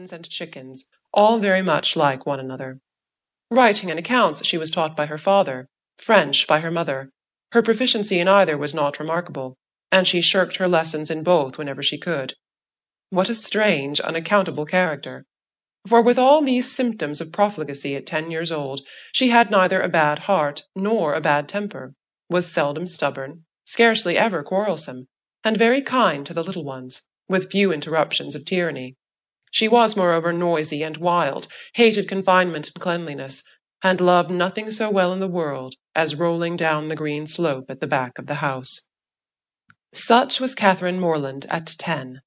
hens and chickens, all very much like one another. Writing and accounts she was taught by her father, French by her mother. Her proficiency in either was not remarkable, and she shirked her lessons in both whenever she could. What a strange, unaccountable character! For with all these symptoms of profligacy at ten years old, she had neither a bad heart nor a bad temper, was seldom stubborn, scarcely ever quarrelsome, and very kind to the little ones, with few interruptions of tyranny. She was, moreover, noisy and wild, hated confinement and cleanliness, and loved nothing so well in the world as rolling down the green slope at the back of the house. Such was Catherine Morland at ten.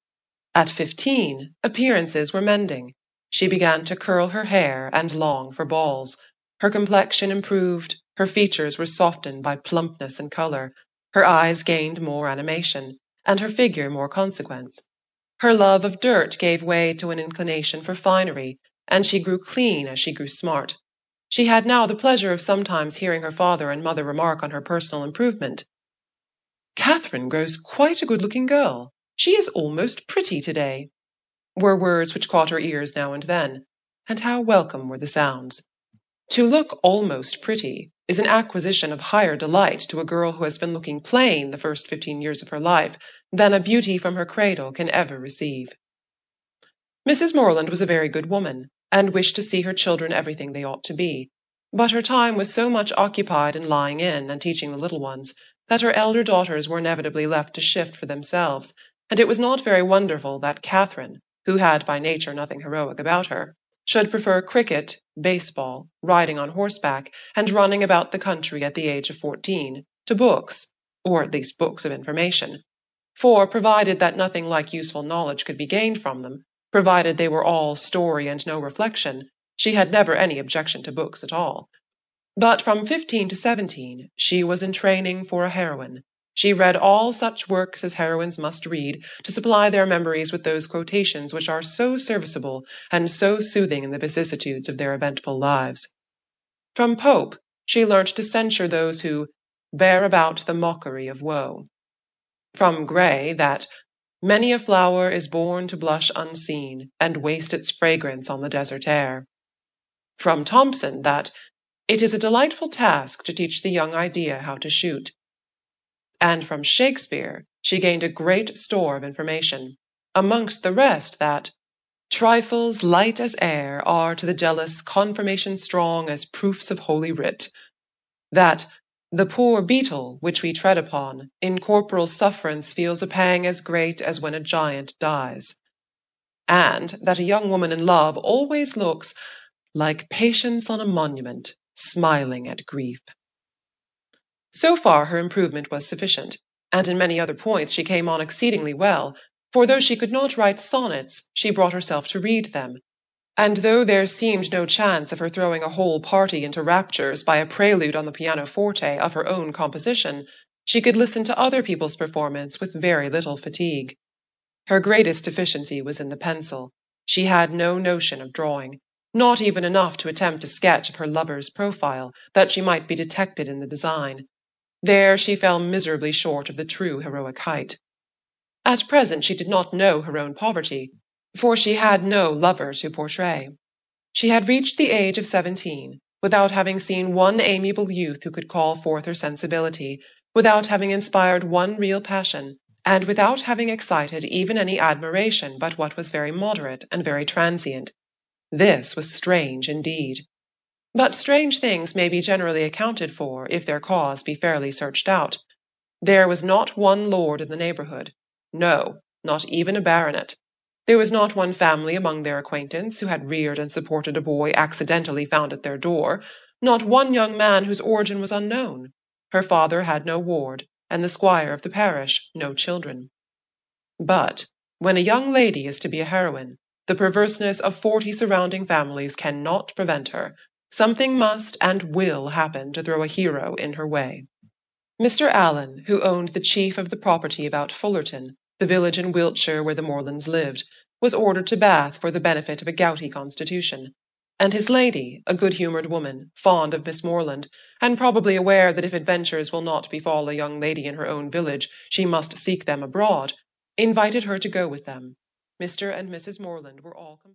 At fifteen, appearances were mending. She began to curl her hair and long for balls. Her complexion improved, her features were softened by plumpness and colour, her eyes gained more animation, and her figure more consequence. Her love of dirt gave way to an inclination for finery, and she grew clean as she grew smart. She had now the pleasure of sometimes hearing her father and mother remark on her personal improvement. Catherine grows quite a good-looking girl. She is almost pretty to-day, were words which caught her ears now and then, and how welcome were the sounds. To look almost pretty is an acquisition of higher delight to a girl who has been looking plain the first fifteen years of her life than a beauty from her cradle can ever receive. Mrs. Morland was a very good woman, and wished to see her children everything they ought to be, but her time was so much occupied in lying in and teaching the little ones that her elder daughters were inevitably left to shift for themselves, and it was not very wonderful that Catherine, who had by nature nothing heroic about her, should prefer cricket, baseball, riding on horseback, and running about the country at the age of fourteen, to books, or at least books of information, for, provided that nothing like useful knowledge could be gained from them, provided they were all story and no reflection, she had never any objection to books at all. But from fifteen to seventeen she was in training for a heroine. She read all such works as heroines must read to supply their memories with those quotations which are so serviceable and so soothing in the vicissitudes of their eventful lives. From Pope she learnt to censure those who bear about the mockery of woe from Gray that many a flower is born to blush unseen and waste its fragrance on the desert air. From Thomson that it is a delightful task to teach the young idea how to shoot. And from Shakespeare she gained a great store of information, amongst the rest that trifles light as air are to the jealous confirmation strong as proofs of holy writ, that the poor beetle which we tread upon, in corporal sufferance feels a pang as great as when a giant dies. And that a young woman in love always looks like patience on a monument, smiling at grief. So far her improvement was sufficient, and in many other points she came on exceedingly well, for though she could not write sonnets, she brought herself to read them, and though there seemed no chance of her throwing a whole party into raptures by a prelude on the pianoforte of her own composition, she could listen to other people's performance with very little fatigue. Her greatest deficiency was in the pencil. She had no notion of drawing, not even enough to attempt a sketch of her lover's profile, that she might be detected in the design. There she fell miserably short of the true heroic height. At present she did not know her own poverty, for she had no lover to portray. She had reached the age of seventeen, without having seen one amiable youth who could call forth her sensibility, without having inspired one real passion, and without having excited even any admiration but what was very moderate and very transient. This was strange indeed. But strange things may be generally accounted for if their cause be fairly searched out. There was not one lord in the neighbourhood, no, not even a baronet. There was not one family among their acquaintance who had reared and supported a boy accidentally found at their door, not one young man whose origin was unknown. Her father had no ward, and the squire of the parish no children. But when a young lady is to be a heroine, the perverseness of forty surrounding families cannot prevent her. Something must and will happen to throw a hero in her way. Mr. Allen, who owned the chief of the property about Fullerton, the village in Wiltshire where the Morlands lived, was ordered to Bath for the benefit of a gouty constitution, and his lady, a good-humoured woman, fond of Miss Morland, and probably aware that if adventures will not befall a young lady in her own village, she must seek them abroad, invited her to go with them. Mr. and Mrs. Morland were all compliant.